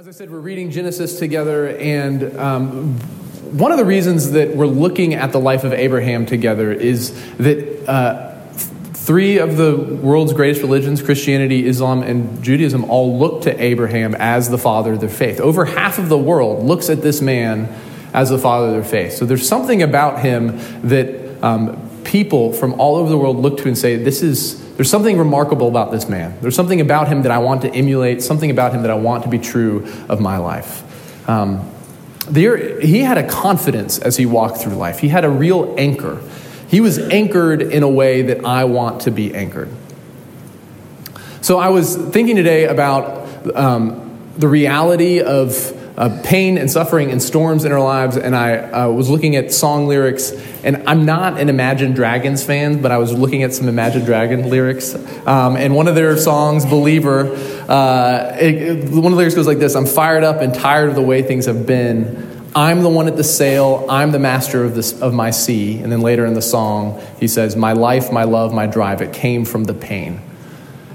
As I said, we're reading Genesis together, and um, one of the reasons that we're looking at the life of Abraham together is that uh, three of the world's greatest religions, Christianity, Islam, and Judaism, all look to Abraham as the father of their faith. Over half of the world looks at this man as the father of their faith. So there's something about him that um, people from all over the world look to and say, This is there's something remarkable about this man. There's something about him that I want to emulate, something about him that I want to be true of my life. Um, there, he had a confidence as he walked through life, he had a real anchor. He was anchored in a way that I want to be anchored. So I was thinking today about um, the reality of uh, pain and suffering and storms in our lives, and I uh, was looking at song lyrics. And I'm not an Imagine Dragons fan, but I was looking at some Imagine Dragon lyrics. Um, and one of their songs, Believer, uh, it, it, one of the lyrics goes like this I'm fired up and tired of the way things have been. I'm the one at the sail. I'm the master of, this, of my sea. And then later in the song, he says, My life, my love, my drive, it came from the pain.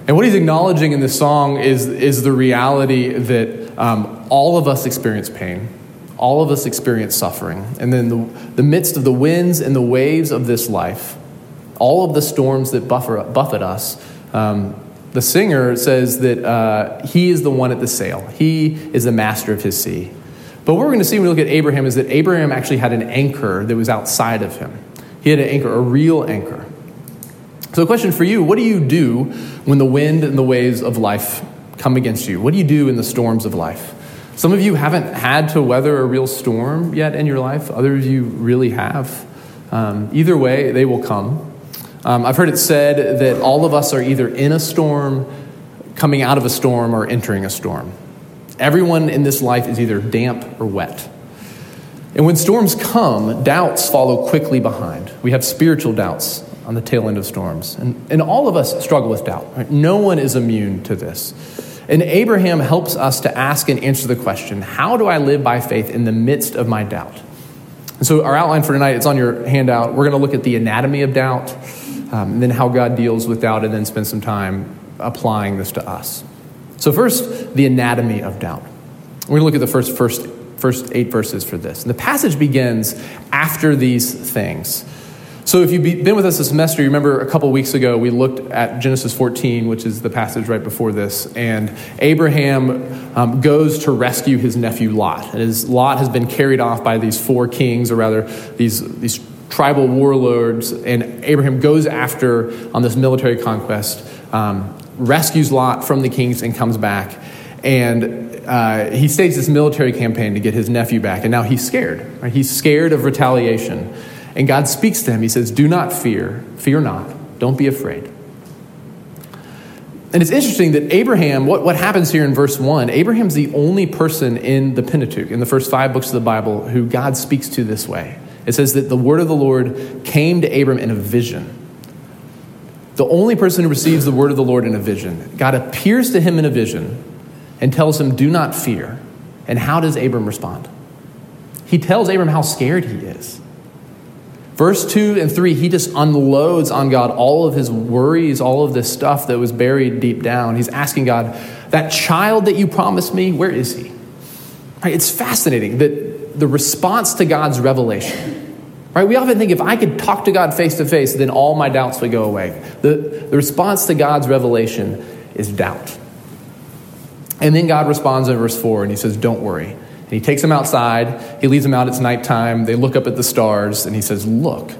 And what he's acknowledging in this song is, is the reality that um, all of us experience pain, all of us experience suffering. And then the, the midst of the winds and the waves of this life, all of the storms that buffer, buffet us, um, the singer says that uh, he is the one at the sail. He is the master of his sea. But what we're going to see when we look at Abraham is that Abraham actually had an anchor that was outside of him. He had an anchor, a real anchor. So, the question for you what do you do when the wind and the waves of life come against you? What do you do in the storms of life? Some of you haven't had to weather a real storm yet in your life, others of you really have. Um, either way, they will come. Um, I've heard it said that all of us are either in a storm, coming out of a storm, or entering a storm. Everyone in this life is either damp or wet. And when storms come, doubts follow quickly behind. We have spiritual doubts on the tail end of storms. And, and all of us struggle with doubt. Right? No one is immune to this. And Abraham helps us to ask and answer the question how do I live by faith in the midst of my doubt? And so, our outline for tonight, it's on your handout. We're going to look at the anatomy of doubt, um, and then how God deals with doubt, and then spend some time applying this to us. So, first, the anatomy of doubt. We're going to look at the first, first, first eight verses for this. And the passage begins after these things. So, if you've been with us this semester, you remember a couple weeks ago we looked at Genesis 14, which is the passage right before this, and Abraham um, goes to rescue his nephew Lot. And his Lot has been carried off by these four kings, or rather, these, these tribal warlords, and Abraham goes after on this military conquest, um, rescues Lot from the kings, and comes back. And uh, he staged this military campaign to get his nephew back, and now he's scared. Right? He's scared of retaliation. And God speaks to him. He says, Do not fear. Fear not. Don't be afraid. And it's interesting that Abraham, what, what happens here in verse 1, Abraham's the only person in the Pentateuch, in the first five books of the Bible, who God speaks to this way. It says that the word of the Lord came to Abram in a vision. The only person who receives the word of the Lord in a vision. God appears to him in a vision and tells him, Do not fear. And how does Abram respond? He tells Abram how scared he is. Verse 2 and 3, he just unloads on God all of his worries, all of this stuff that was buried deep down. He's asking God, that child that you promised me, where is he? Right, it's fascinating that the response to God's revelation. Right? We often think if I could talk to God face to face, then all my doubts would go away. The, the response to God's revelation is doubt. And then God responds in verse 4 and he says, Don't worry. He takes them outside. He leads them out. It's nighttime. They look up at the stars, and he says, Look.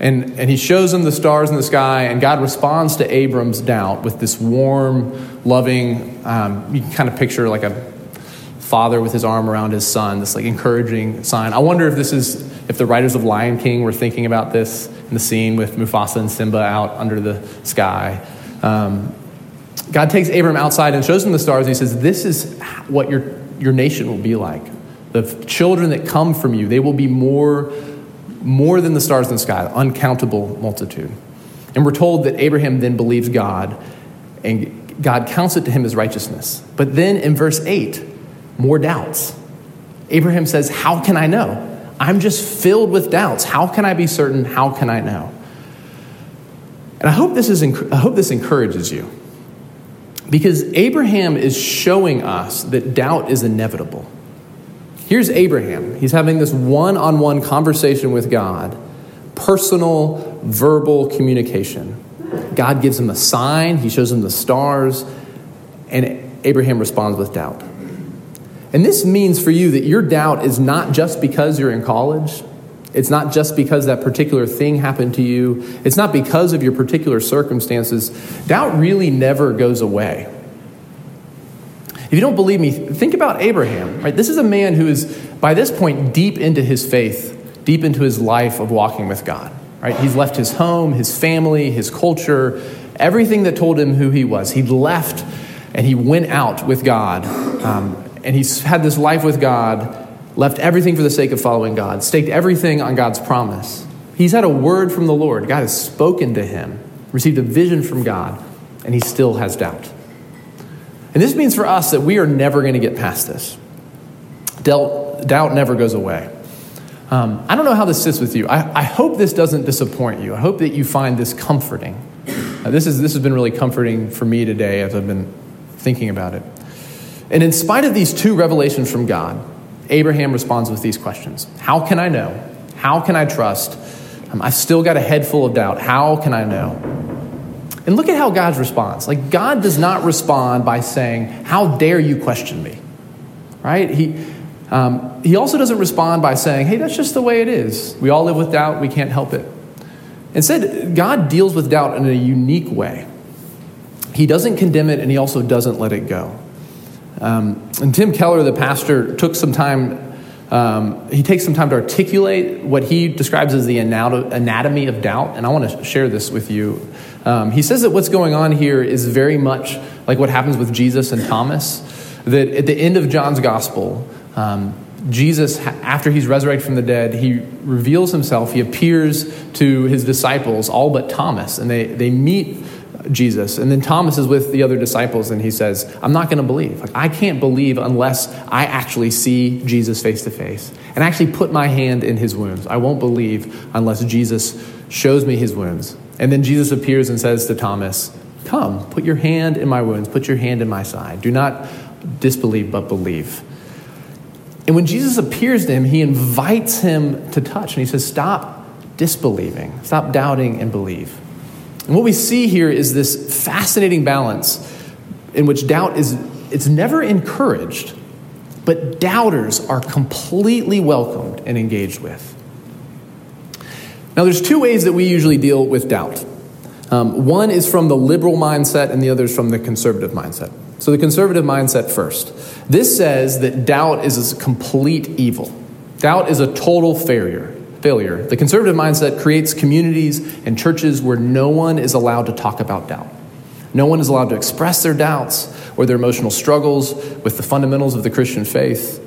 And, and he shows them the stars in the sky, and God responds to Abram's doubt with this warm, loving, um, you can kind of picture like a father with his arm around his son, this like encouraging sign. I wonder if this is, if the writers of Lion King were thinking about this in the scene with Mufasa and Simba out under the sky. Um, God takes Abram outside and shows him the stars. And he says, This is what your your nation will be like. The children that come from you, they will be more, more than the stars in the sky, uncountable multitude. And we're told that Abraham then believes God, and God counts it to him as righteousness. But then in verse 8, more doubts. Abraham says, How can I know? I'm just filled with doubts. How can I be certain? How can I know? And I hope this, is, I hope this encourages you. Because Abraham is showing us that doubt is inevitable. Here's Abraham. He's having this one on one conversation with God, personal, verbal communication. God gives him a sign, he shows him the stars, and Abraham responds with doubt. And this means for you that your doubt is not just because you're in college. It's not just because that particular thing happened to you. It's not because of your particular circumstances. Doubt really never goes away. If you don't believe me, think about Abraham, right? This is a man who is, by this point, deep into his faith, deep into his life of walking with God, right? He's left his home, his family, his culture, everything that told him who he was. He left and he went out with God. Um, and he's had this life with God, left everything for the sake of following God, staked everything on God's promise. He's had a word from the Lord. God has spoken to him, received a vision from God, and he still has doubt. And this means for us that we are never going to get past this. Doubt, doubt never goes away. Um, I don't know how this sits with you. I, I, hope this doesn't disappoint you. I hope that you find this comforting. Uh, this, is, this has been really comforting for me today as I've been thinking about it. And in spite of these two revelations from God, Abraham responds with these questions How can I know? How can I trust? Um, I've still got a head full of doubt. How can I know? And look at how God's response. Like, God does not respond by saying, How dare you question me? Right? He, um, he also doesn't respond by saying, Hey, that's just the way it is. We all live with doubt, we can't help it. Instead, God deals with doubt in a unique way. He doesn't condemn it, and he also doesn't let it go. Um, and Tim Keller, the pastor, took some time. Um, he takes some time to articulate what he describes as the anatomy of doubt, and I want to share this with you. Um, he says that what's going on here is very much like what happens with Jesus and Thomas. That at the end of John's gospel, um, Jesus, after he's resurrected from the dead, he reveals himself. He appears to his disciples, all but Thomas, and they, they meet Jesus. And then Thomas is with the other disciples and he says, I'm not going to believe. Like, I can't believe unless I actually see Jesus face to face and actually put my hand in his wounds. I won't believe unless Jesus shows me his wounds. And then Jesus appears and says to Thomas, Come, put your hand in my wounds, put your hand in my side. Do not disbelieve, but believe. And when Jesus appears to him, he invites him to touch and he says, Stop disbelieving, stop doubting and believe. And what we see here is this fascinating balance in which doubt is it's never encouraged, but doubters are completely welcomed and engaged with. Now, there's two ways that we usually deal with doubt. Um, one is from the liberal mindset, and the other is from the conservative mindset. So, the conservative mindset first. This says that doubt is a complete evil. Doubt is a total failure failure. The conservative mindset creates communities and churches where no one is allowed to talk about doubt. No one is allowed to express their doubts or their emotional struggles with the fundamentals of the Christian faith.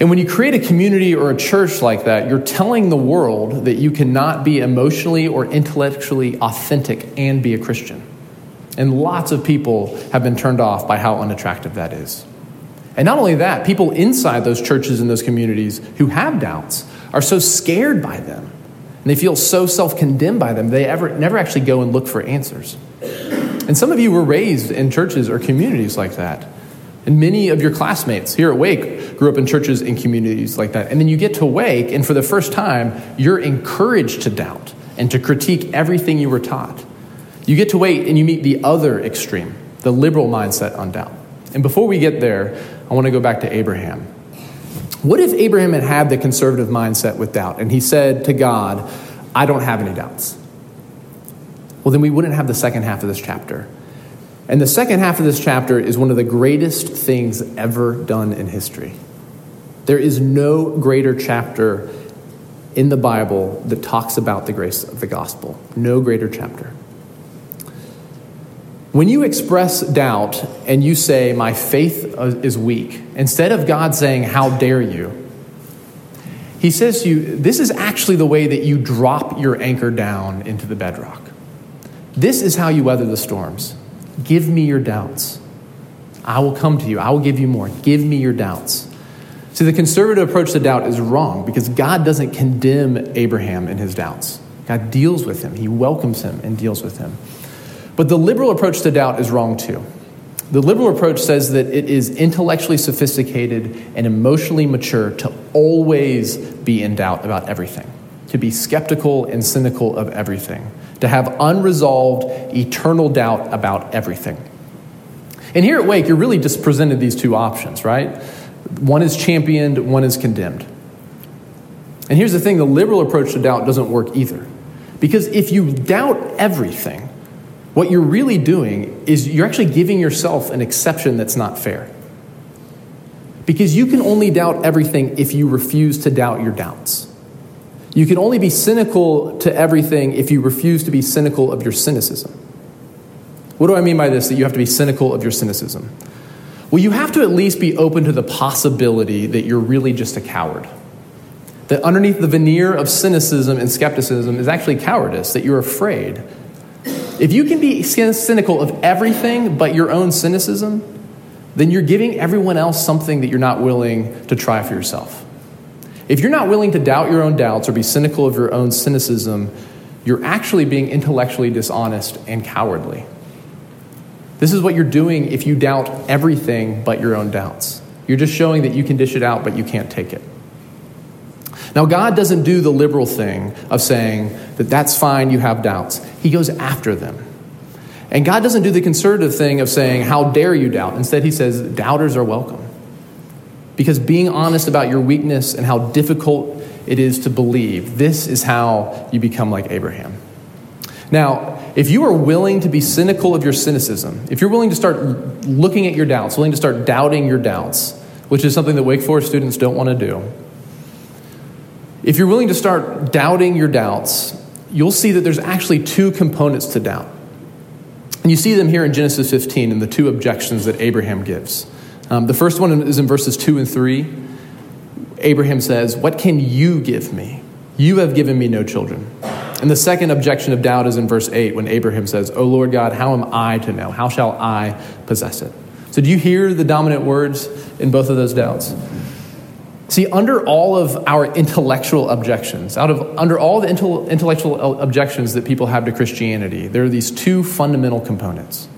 And when you create a community or a church like that, you're telling the world that you cannot be emotionally or intellectually authentic and be a Christian. And lots of people have been turned off by how unattractive that is. And not only that, people inside those churches and those communities who have doubts are so scared by them and they feel so self condemned by them, they ever, never actually go and look for answers. And some of you were raised in churches or communities like that. And many of your classmates here at Wake grew up in churches and communities like that. And then you get to Wake, and for the first time, you're encouraged to doubt and to critique everything you were taught. You get to Wake and you meet the other extreme, the liberal mindset on doubt. And before we get there, I want to go back to Abraham. What if Abraham had had the conservative mindset with doubt and he said to God, I don't have any doubts? Well, then we wouldn't have the second half of this chapter. And the second half of this chapter is one of the greatest things ever done in history. There is no greater chapter in the Bible that talks about the grace of the gospel. No greater chapter. When you express doubt and you say, My faith uh, is weak, instead of God saying, How dare you? He says to you, This is actually the way that you drop your anchor down into the bedrock. This is how you weather the storms. Give me your doubts. I will come to you. I will give you more. Give me your doubts. See, the conservative approach to doubt is wrong because God doesn't condemn Abraham in his doubts. God deals with him, He welcomes him and deals with him. But the liberal approach to doubt is wrong too. The liberal approach says that it is intellectually sophisticated and emotionally mature to always be in doubt about everything, to be skeptical and cynical of everything, to have unresolved, eternal doubt about everything. And here at Wake, you're really just presented these two options, right? One is championed, one is condemned. And here's the thing the liberal approach to doubt doesn't work either. Because if you doubt everything, what you're really doing is you're actually giving yourself an exception that's not fair. Because you can only doubt everything if you refuse to doubt your doubts. You can only be cynical to everything if you refuse to be cynical of your cynicism. What do I mean by this, that you have to be cynical of your cynicism? Well, you have to at least be open to the possibility that you're really just a coward. That underneath the veneer of cynicism and skepticism is actually cowardice, that you're afraid. If you can be cynical of everything but your own cynicism, then you're giving everyone else something that you're not willing to try for yourself. If you're not willing to doubt your own doubts or be cynical of your own cynicism, you're actually being intellectually dishonest and cowardly. This is what you're doing if you doubt everything but your own doubts. You're just showing that you can dish it out, but you can't take it. Now, God doesn't do the liberal thing of saying that that's fine, you have doubts. He goes after them. And God doesn't do the conservative thing of saying, How dare you doubt? Instead, He says, Doubters are welcome. Because being honest about your weakness and how difficult it is to believe, this is how you become like Abraham. Now, if you are willing to be cynical of your cynicism, if you're willing to start looking at your doubts, willing to start doubting your doubts, which is something that Wake Forest students don't want to do, if you're willing to start doubting your doubts, you'll see that there's actually two components to doubt. And you see them here in Genesis 15 in the two objections that Abraham gives. Um, the first one is in verses 2 and 3. Abraham says, What can you give me? You have given me no children. And the second objection of doubt is in verse 8 when Abraham says, O Lord God, how am I to know? How shall I possess it? So, do you hear the dominant words in both of those doubts? See, under all of our intellectual objections, out of under all the intellectual objections that people have to Christianity, there are these two fundamental components.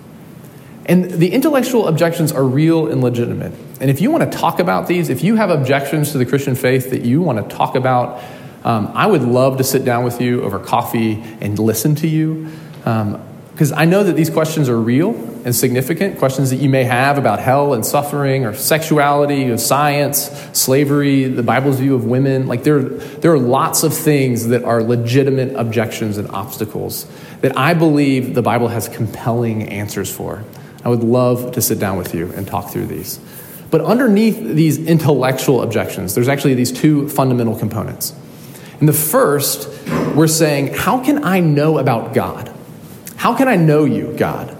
And the intellectual objections are real and legitimate. And if you want to talk about these, if you have objections to the Christian faith that you want to talk about, um, I would love to sit down with you over coffee and listen to you. Um, because I know that these questions are real and significant, questions that you may have about hell and suffering or sexuality, or science, slavery, the Bible's view of women. Like there, there are lots of things that are legitimate objections and obstacles that I believe the Bible has compelling answers for. I would love to sit down with you and talk through these. But underneath these intellectual objections, there's actually these two fundamental components. In the first, we're saying, how can I know about God? How can I know you, God?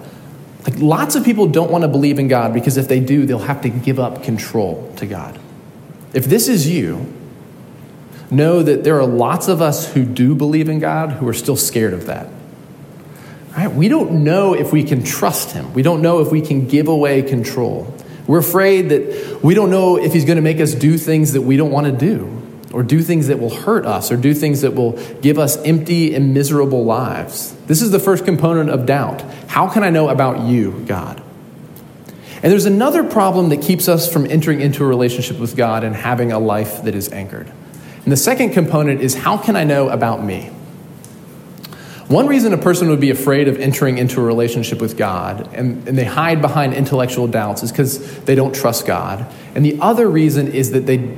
Like lots of people don't want to believe in God because if they do, they'll have to give up control to God. If this is you, know that there are lots of us who do believe in God who are still scared of that. Right? We don't know if we can trust him. We don't know if we can give away control. We're afraid that we don't know if he's going to make us do things that we don't want to do or do things that will hurt us, or do things that will give us empty and miserable lives. This is the first component of doubt. How can I know about you, God? And there's another problem that keeps us from entering into a relationship with God and having a life that is anchored. And the second component is how can I know about me? One reason a person would be afraid of entering into a relationship with God and, and they hide behind intellectual doubts is because they don't trust God. And the other reason is that they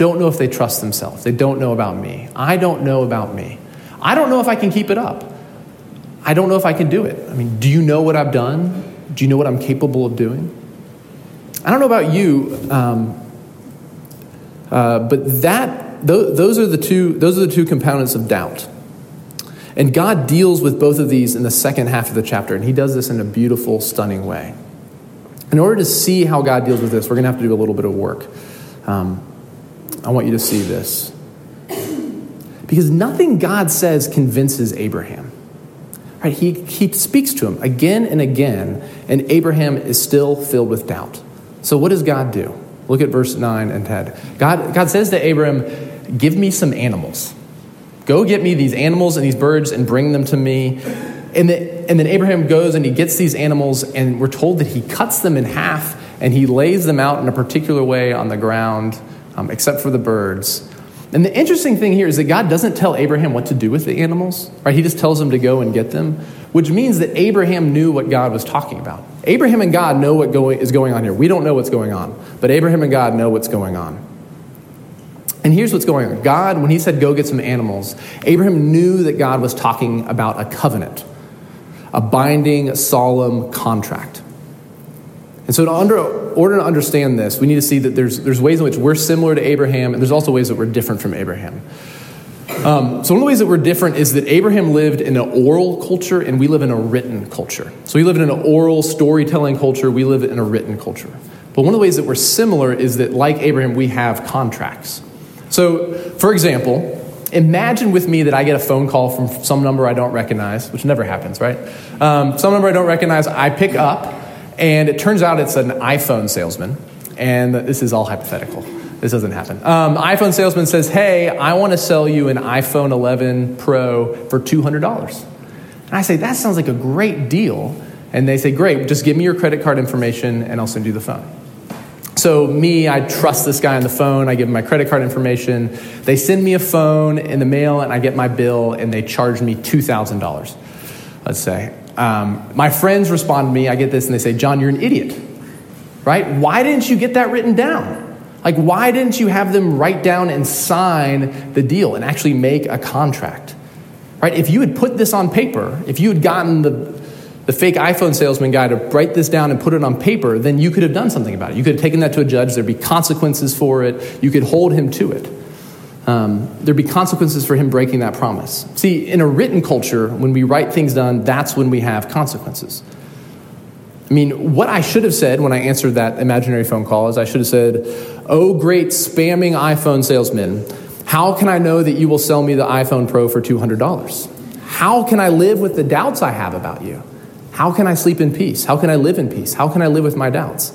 don't know if they trust themselves. They don't know about me. I don't know about me. I don't know if I can keep it up. I don't know if I can do it. I mean, do you know what I've done? Do you know what I'm capable of doing? I don't know about you, um, uh, but that th- those are the two those are the two components of doubt. And God deals with both of these in the second half of the chapter, and He does this in a beautiful, stunning way. In order to see how God deals with this, we're going to have to do a little bit of work. Um, I want you to see this. Because nothing God says convinces Abraham. Right? He, he speaks to him again and again, and Abraham is still filled with doubt. So, what does God do? Look at verse 9 and 10. God, God says to Abraham, Give me some animals. Go get me these animals and these birds and bring them to me. And, the, and then Abraham goes and he gets these animals, and we're told that he cuts them in half and he lays them out in a particular way on the ground, um, except for the birds. And the interesting thing here is that God doesn't tell Abraham what to do with the animals, right? He just tells him to go and get them, which means that Abraham knew what God was talking about. Abraham and God know what going, is going on here. We don't know what's going on, but Abraham and God know what's going on. And here's what's going on God, when he said, Go get some animals, Abraham knew that God was talking about a covenant, a binding, solemn contract. And so, in order to understand this, we need to see that there's, there's ways in which we're similar to Abraham, and there's also ways that we're different from Abraham. Um, so, one of the ways that we're different is that Abraham lived in an oral culture, and we live in a written culture. So, we live in an oral storytelling culture, we live in a written culture. But one of the ways that we're similar is that, like Abraham, we have contracts. So, for example, imagine with me that I get a phone call from some number I don't recognize, which never happens, right? Um, some number I don't recognize, I pick up and it turns out it's an iPhone salesman. And this is all hypothetical. This doesn't happen. Um, iPhone salesman says, Hey, I want to sell you an iPhone 11 Pro for $200. And I say, That sounds like a great deal. And they say, Great, just give me your credit card information and I'll send you the phone. So, me, I trust this guy on the phone. I give him my credit card information. They send me a phone in the mail, and I get my bill, and they charge me $2,000, let's say. Um, my friends respond to me, I get this, and they say, John, you're an idiot, right? Why didn't you get that written down? Like, why didn't you have them write down and sign the deal and actually make a contract? Right? If you had put this on paper, if you had gotten the, the fake iPhone salesman guy to write this down and put it on paper, then you could have done something about it. You could have taken that to a judge, there'd be consequences for it, you could hold him to it um, there'd be consequences for him breaking that promise. See, in a written culture, when we write things down, that's when we have consequences. I mean, what I should have said when I answered that imaginary phone call is I should have said, Oh, great spamming iPhone salesman, how can I know that you will sell me the iPhone Pro for $200? How can I live with the doubts I have about you? How can I sleep in peace? How can I live in peace? How can I live with my doubts?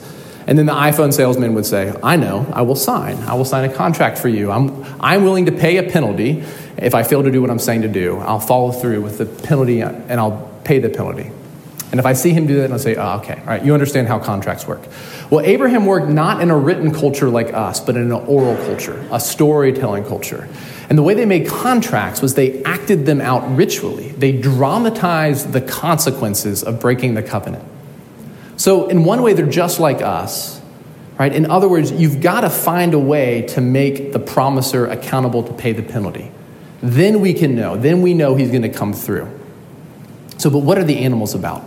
And then the iPhone salesman would say, I know, I will sign. I will sign a contract for you. I'm, I'm willing to pay a penalty if I fail to do what I'm saying to do. I'll follow through with the penalty and I'll pay the penalty. And if I see him do that, I'll say, oh, okay, all right, you understand how contracts work. Well, Abraham worked not in a written culture like us, but in an oral culture, a storytelling culture. And the way they made contracts was they acted them out ritually. They dramatized the consequences of breaking the covenant. So, in one way, they're just like us, right? In other words, you've got to find a way to make the promiser accountable to pay the penalty. Then we can know. Then we know he's going to come through. So, but what are the animals about?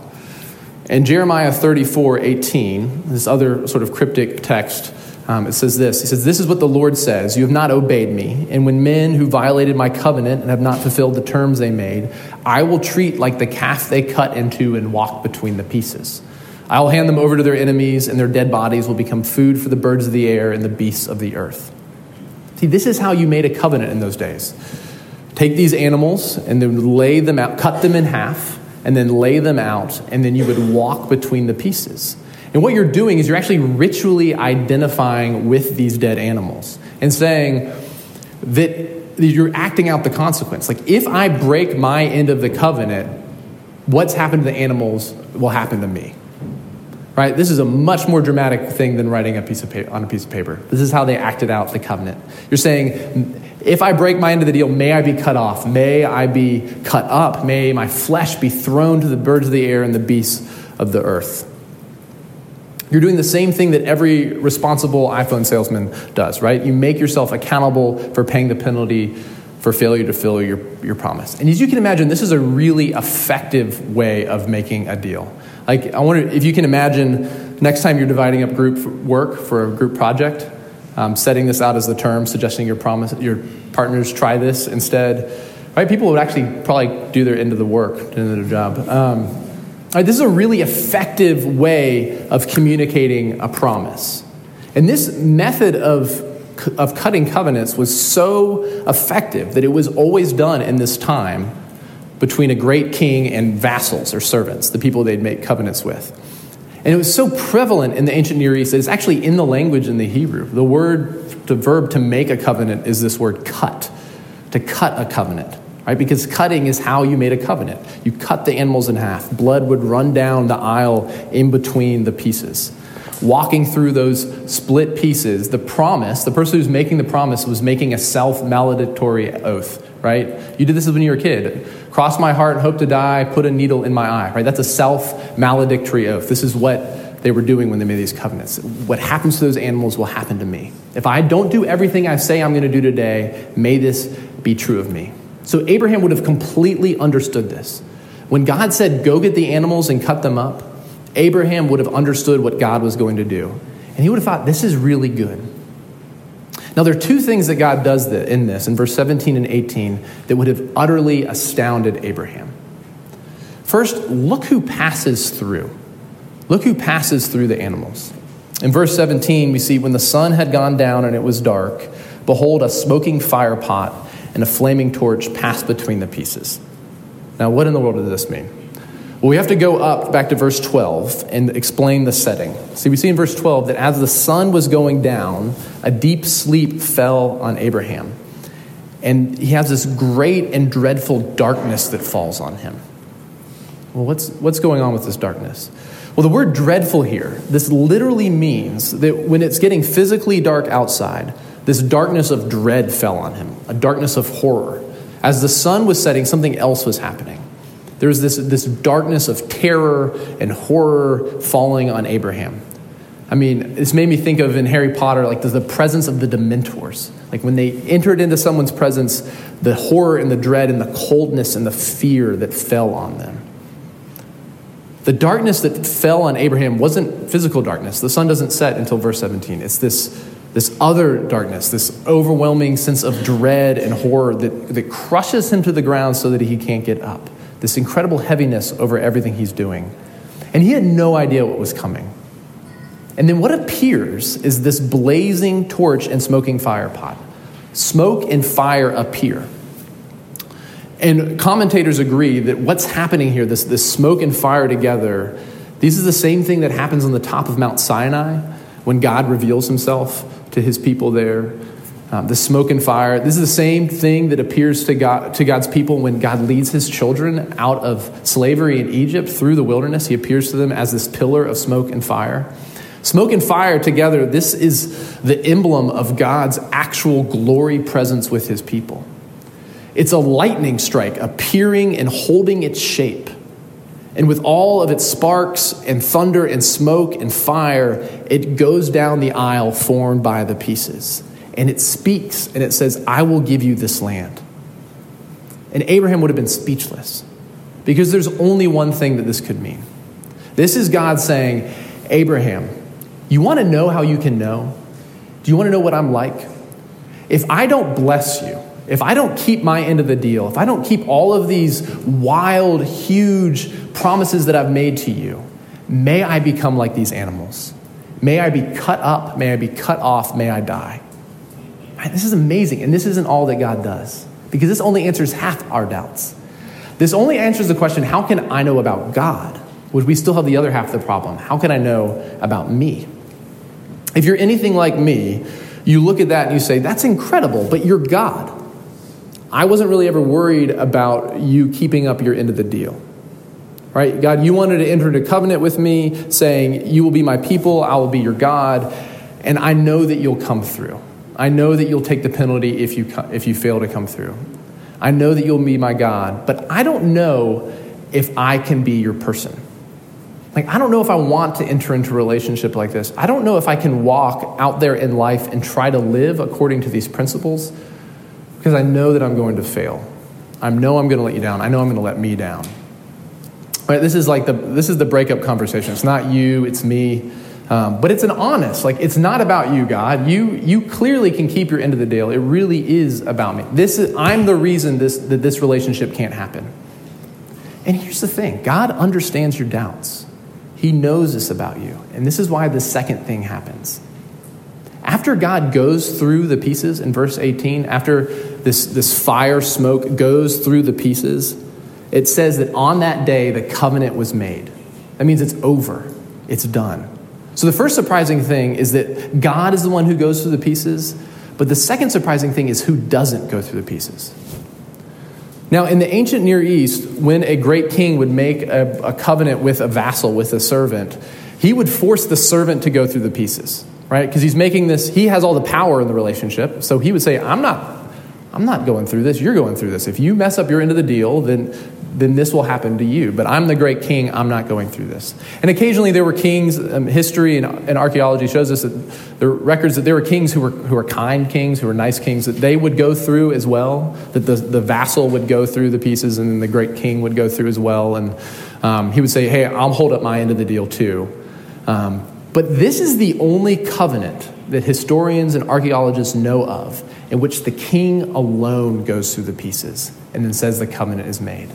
In Jeremiah 34 18, this other sort of cryptic text, um, it says this He says, This is what the Lord says You have not obeyed me. And when men who violated my covenant and have not fulfilled the terms they made, I will treat like the calf they cut into and walk between the pieces. I will hand them over to their enemies, and their dead bodies will become food for the birds of the air and the beasts of the earth. See, this is how you made a covenant in those days. Take these animals and then lay them out, cut them in half, and then lay them out, and then you would walk between the pieces. And what you're doing is you're actually ritually identifying with these dead animals and saying that you're acting out the consequence. Like, if I break my end of the covenant, what's happened to the animals will happen to me right? This is a much more dramatic thing than writing a piece of paper, on a piece of paper. This is how they acted out the covenant. You're saying, if I break my end of the deal, may I be cut off, may I be cut up, may my flesh be thrown to the birds of the air and the beasts of the earth. You're doing the same thing that every responsible iPhone salesman does, right? You make yourself accountable for paying the penalty for failure to fill your, your promise. And as you can imagine, this is a really effective way of making a deal. Like, I wonder if you can imagine next time you're dividing up group work for a group project, um, setting this out as the term, suggesting your promise, your partners try this instead. Right? People would actually probably do their end of the work, of their job. Um, right, this is a really effective way of communicating a promise. And this method of of cutting covenants was so effective that it was always done in this time between a great king and vassals or servants, the people they'd make covenants with. And it was so prevalent in the ancient Near East that it's actually in the language in the Hebrew. The word, the verb to make a covenant is this word cut, to cut a covenant. right? Because cutting is how you made a covenant. You cut the animals in half, blood would run down the aisle in between the pieces. Walking through those split pieces, the promise, the person who's making the promise was making a self maledictory oath, right? You did this when you were a kid. Cross my heart hope to die, put a needle in my eye, right? That's a self maledictory oath. This is what they were doing when they made these covenants. What happens to those animals will happen to me. If I don't do everything I say I'm going to do today, may this be true of me. So Abraham would have completely understood this. When God said, Go get the animals and cut them up, Abraham would have understood what God was going to do. And he would have thought, This is really good. Now, there are two things that God does in this, in verse 17 and 18, that would have utterly astounded Abraham. First, look who passes through. Look who passes through the animals. In verse 17, we see when the sun had gone down and it was dark, behold, a smoking fire pot and a flaming torch passed between the pieces. Now, what in the world does this mean? Well, we have to go up back to verse 12 and explain the setting. See, we see in verse 12 that as the sun was going down, a deep sleep fell on Abraham. And he has this great and dreadful darkness that falls on him. Well, what's, what's going on with this darkness? Well, the word dreadful here, this literally means that when it's getting physically dark outside, this darkness of dread fell on him, a darkness of horror. As the sun was setting, something else was happening. There was this, this darkness of terror and horror falling on Abraham. I mean, this made me think of in Harry Potter, like the, the presence of the Dementors. Like when they entered into someone's presence, the horror and the dread and the coldness and the fear that fell on them. The darkness that fell on Abraham wasn't physical darkness. The sun doesn't set until verse 17. It's this this other darkness, this overwhelming sense of dread and horror that, that crushes him to the ground so that he can't get up. This incredible heaviness over everything he's doing. And he had no idea what was coming. And then what appears is this blazing torch and smoking fire pot. Smoke and fire appear. And commentators agree that what's happening here, this, this smoke and fire together, this is the same thing that happens on the top of Mount Sinai when God reveals himself to his people there. Um, the smoke and fire. This is the same thing that appears to, God, to God's people when God leads his children out of slavery in Egypt through the wilderness. He appears to them as this pillar of smoke and fire. Smoke and fire together, this is the emblem of God's actual glory presence with his people. It's a lightning strike appearing and holding its shape. And with all of its sparks and thunder and smoke and fire, it goes down the aisle formed by the pieces. And it speaks and it says, I will give you this land. And Abraham would have been speechless because there's only one thing that this could mean. This is God saying, Abraham, you want to know how you can know? Do you want to know what I'm like? If I don't bless you, if I don't keep my end of the deal, if I don't keep all of these wild, huge promises that I've made to you, may I become like these animals. May I be cut up, may I be cut off, may I die. Right? This is amazing, and this isn't all that God does, because this only answers half our doubts. This only answers the question how can I know about God? Which we still have the other half of the problem. How can I know about me? If you're anything like me, you look at that and you say, that's incredible, but you're God. I wasn't really ever worried about you keeping up your end of the deal. Right? God, you wanted to enter into covenant with me, saying, You will be my people, I will be your God, and I know that you'll come through. I know that you'll take the penalty if you, if you fail to come through. I know that you'll be my God, but I don't know if I can be your person. Like, I don't know if I want to enter into a relationship like this. I don't know if I can walk out there in life and try to live according to these principles because I know that I'm going to fail. I know I'm going to let you down. I know I'm going to let me down. Right, this is like the this is the breakup conversation. It's not you, it's me. Um, but it's an honest, like it's not about you, God. You you clearly can keep your end of the deal. It really is about me. This is I'm the reason this that this relationship can't happen. And here's the thing: God understands your doubts. He knows this about you, and this is why the second thing happens. After God goes through the pieces in verse 18, after this, this fire smoke goes through the pieces, it says that on that day the covenant was made. That means it's over, it's done. So the first surprising thing is that God is the one who goes through the pieces, but the second surprising thing is who doesn't go through the pieces. Now, in the ancient Near East, when a great king would make a, a, covenant with a vassal, with a servant, he would force the servant to go through the pieces, right? Because he's making this, he has all the power in the relationship. So he would say, I'm not, I'm not going through this, you're going through this. If you mess up your end of the deal, then then this will happen to you. But I'm the great king, I'm not going through this. And occasionally there were kings, um, history and, and, archaeology shows us that the records that there were kings who were, who were kind kings, who were nice kings, that they would go through as well, that the, the vassal would go through the pieces and then the great king would go through as well. And um, he would say, hey, I'll hold up my end of the deal too. Um, but this is the only covenant that historians and archaeologists know of in which the king alone goes through the pieces and then says the covenant is made.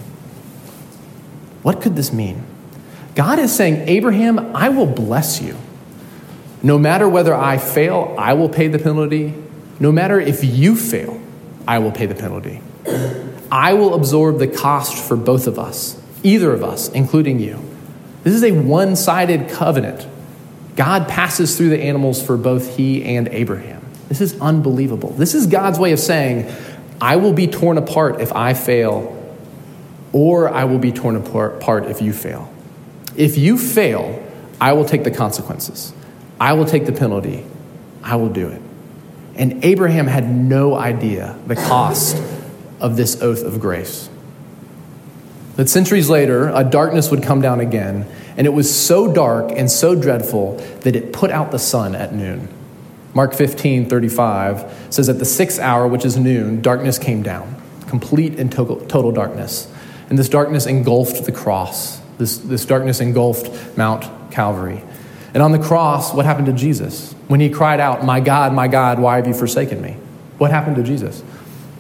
What could this mean? God is saying, Abraham, I will bless you. No matter whether I fail, I will pay the penalty. No matter if you fail, I will pay the penalty. I will absorb the cost for both of us, either of us, including you. This is a one sided covenant. God passes through the animals for both he and Abraham. This is unbelievable. This is God's way of saying, I will be torn apart if I fail or I will be torn apart if you fail. If you fail, I will take the consequences. I will take the penalty. I will do it. And Abraham had no idea the cost of this oath of grace. But centuries later, a darkness would come down again, and it was so dark and so dreadful that it put out the sun at noon. Mark 15, 35 says, At the sixth hour, which is noon, darkness came down, complete and total darkness. And this darkness engulfed the cross. This, this darkness engulfed Mount Calvary. And on the cross, what happened to Jesus? When he cried out, My God, my God, why have you forsaken me? What happened to Jesus?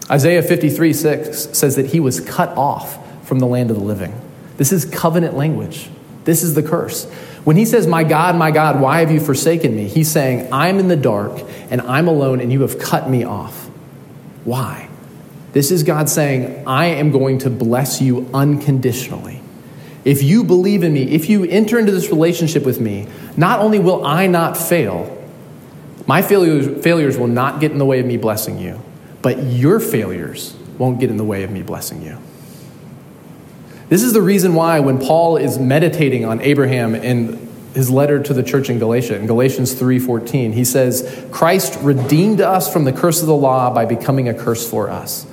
Isaiah 53 6 says that he was cut off from the land of the living. This is covenant language. This is the curse. When he says, My God, my God, why have you forsaken me? He's saying, I'm in the dark and I'm alone and you have cut me off. Why? This is God saying, I am going to bless you unconditionally. If you believe in me, if you enter into this relationship with me, not only will I not fail, my failures, failures will not get in the way of me blessing you, but your failures won't get in the way of me blessing you. This is the reason why, when Paul is meditating on Abraham in his letter to the church in Galatia, in Galatians 3:14, he says, "Christ redeemed us from the curse of the law by becoming a curse for us."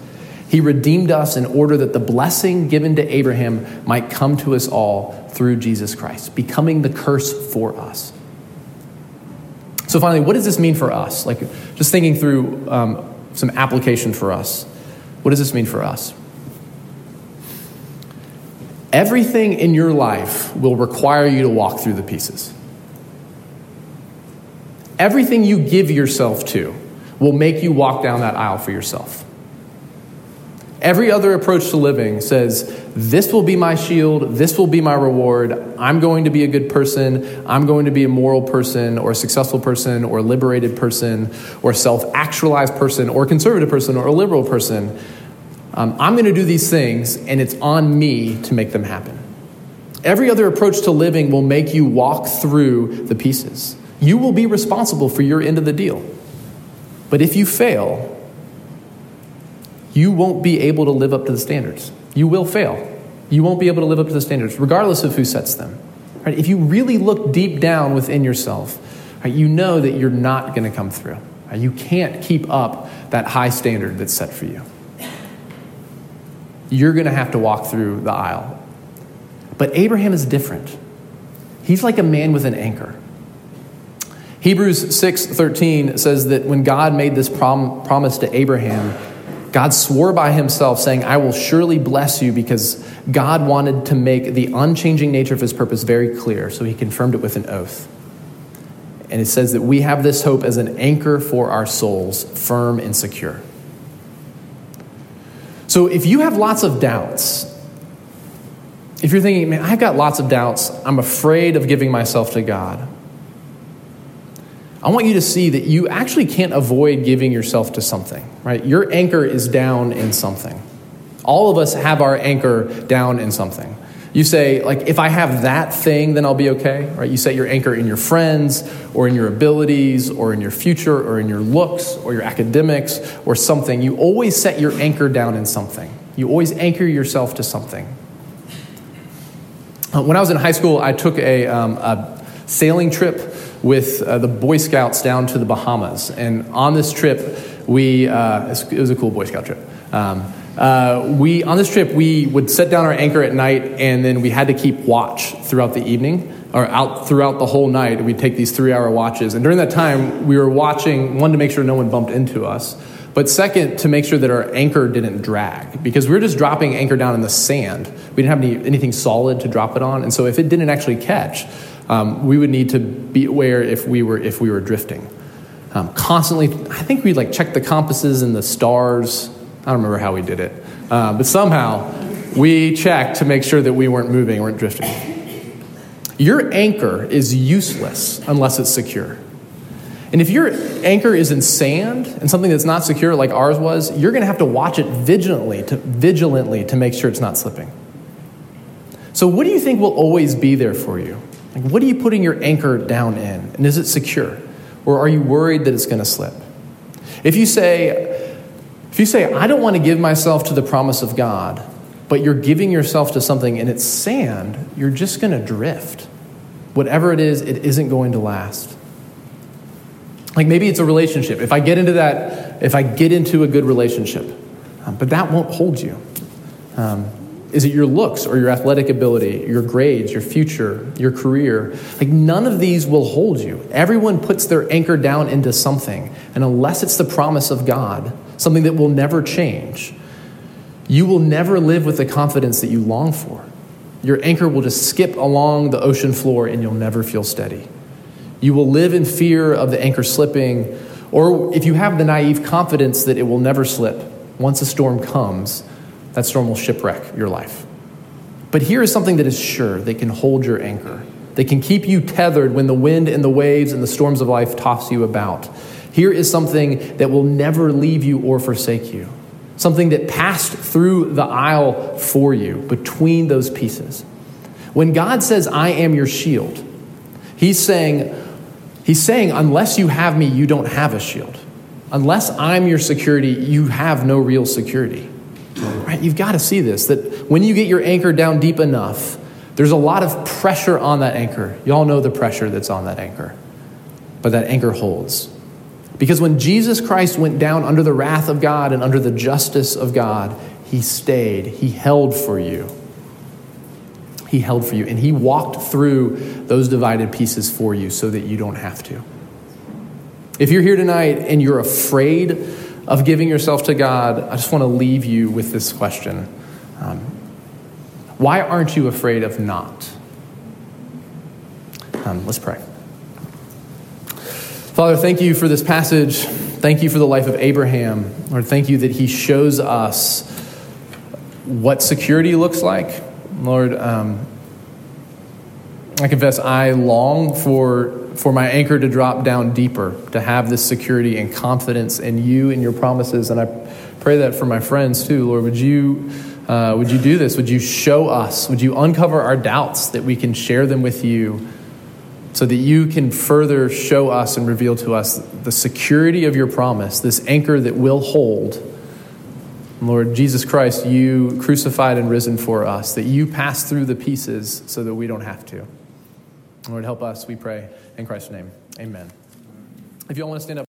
He redeemed us in order that the blessing given to Abraham might come to us all through Jesus Christ, becoming the curse for us. So, finally, what does this mean for us? Like, just thinking through um, some application for us. What does this mean for us? Everything in your life will require you to walk through the pieces. Everything you give yourself to will make you walk down that aisle for yourself. Every other approach to living says, This will be my shield, this will be my reward. I'm going to be a good person, I'm going to be a moral person, or a successful person, or a liberated person, or self actualized person, or conservative person, or a liberal person. Um, I'm going to do these things, and it's on me to make them happen. Every other approach to living will make you walk through the pieces. You will be responsible for your end of the deal. But if you fail, you won't be able to live up to the standards. You will fail. You won't be able to live up to the standards, regardless of who sets them. Right? If you really look deep down within yourself, right, you know that you're not going to come through. Right? You can't keep up that high standard that's set for you. You're going to have to walk through the aisle. But Abraham is different. He's like a man with an anchor. Hebrews 6:13 says that when God made this prom- promise to Abraham, God swore by himself, saying, I will surely bless you, because God wanted to make the unchanging nature of his purpose very clear, so he confirmed it with an oath. And it says that we have this hope as an anchor for our souls, firm and secure. So if you have lots of doubts, if you're thinking, man, I've got lots of doubts, I'm afraid of giving myself to God, I want you to see that you actually can't avoid giving yourself to something, right? Your anchor is down in something. All of us have our anchor down in something. You say, like, if I have that thing, then I'll be okay, right? You set your anchor in your friends, or in your abilities, or in your future, or in your looks, or your academics, or something. You always set your anchor down in something. You always anchor yourself to something. Uh, when I was in high school, I took a, um, a sailing trip with uh, the Boy Scouts down to the Bahamas. And on this trip, we, uh, it was a cool Boy Scout trip. Um, uh, we, on this trip, we would set down our anchor at night, and then we had to keep watch throughout the evening or out throughout the whole night. We'd take these three hour watches. And during that time, we were watching, one, to make sure no one bumped into us, but second, to make sure that our anchor didn't drag. Because we were just dropping anchor down in the sand. We didn't have any, anything solid to drop it on. And so if it didn't actually catch, um, we would need to be aware if we were, if we were drifting. Um, constantly, I think we'd like check the compasses and the stars. I don't remember how we did it. Uh, but somehow, we checked to make sure that we weren't moving, weren't drifting. Your anchor is useless unless it's secure. And if your anchor is in sand and something that's not secure like ours was, you're going to have to watch it vigilantly to, vigilantly to make sure it's not slipping. So, what do you think will always be there for you? Like, what are you putting your anchor down in? And is it secure? Or are you worried that it's going to slip? If you say, if you say, I don't want to give myself to the promise of God, but you're giving yourself to something and it's sand, you're just going to drift. Whatever it is, it isn't going to last. Like maybe it's a relationship. If I get into that, if I get into a good relationship, um, but that won't hold you. Um, is it your looks or your athletic ability, your grades, your future, your career? Like none of these will hold you. Everyone puts their anchor down into something. And unless it's the promise of God, something that will never change, you will never live with the confidence that you long for. Your anchor will just skip along the ocean floor and you'll never feel steady. You will live in fear of the anchor slipping, or if you have the naive confidence that it will never slip, once a storm comes, that storm will shipwreck your life. But here is something that is sure that can hold your anchor. that can keep you tethered when the wind and the waves and the storms of life toss you about. Here is something that will never leave you or forsake you something that passed through the aisle for you between those pieces. When God says, I am your shield, He's saying, He's saying, unless you have me, you don't have a shield. Unless I'm your security, you have no real security. Right? You've got to see this that when you get your anchor down deep enough, there's a lot of pressure on that anchor. You all know the pressure that's on that anchor. But that anchor holds. Because when Jesus Christ went down under the wrath of God and under the justice of God, he stayed. He held for you. He held for you. And he walked through those divided pieces for you so that you don't have to. If you're here tonight and you're afraid of giving yourself to God, I just want to leave you with this question um, Why aren't you afraid of not? Um, let's pray. Father, thank you for this passage. Thank you for the life of Abraham. Lord, thank you that he shows us what security looks like. Lord, um, I confess I long for, for my anchor to drop down deeper, to have this security and confidence in you and your promises. And I pray that for my friends too. Lord, would you, uh, would you do this? Would you show us? Would you uncover our doubts that we can share them with you? So that you can further show us and reveal to us the security of your promise, this anchor that will hold. Lord Jesus Christ, you crucified and risen for us, that you pass through the pieces so that we don't have to. Lord, help us, we pray. In Christ's name, amen. If you all want to stand up.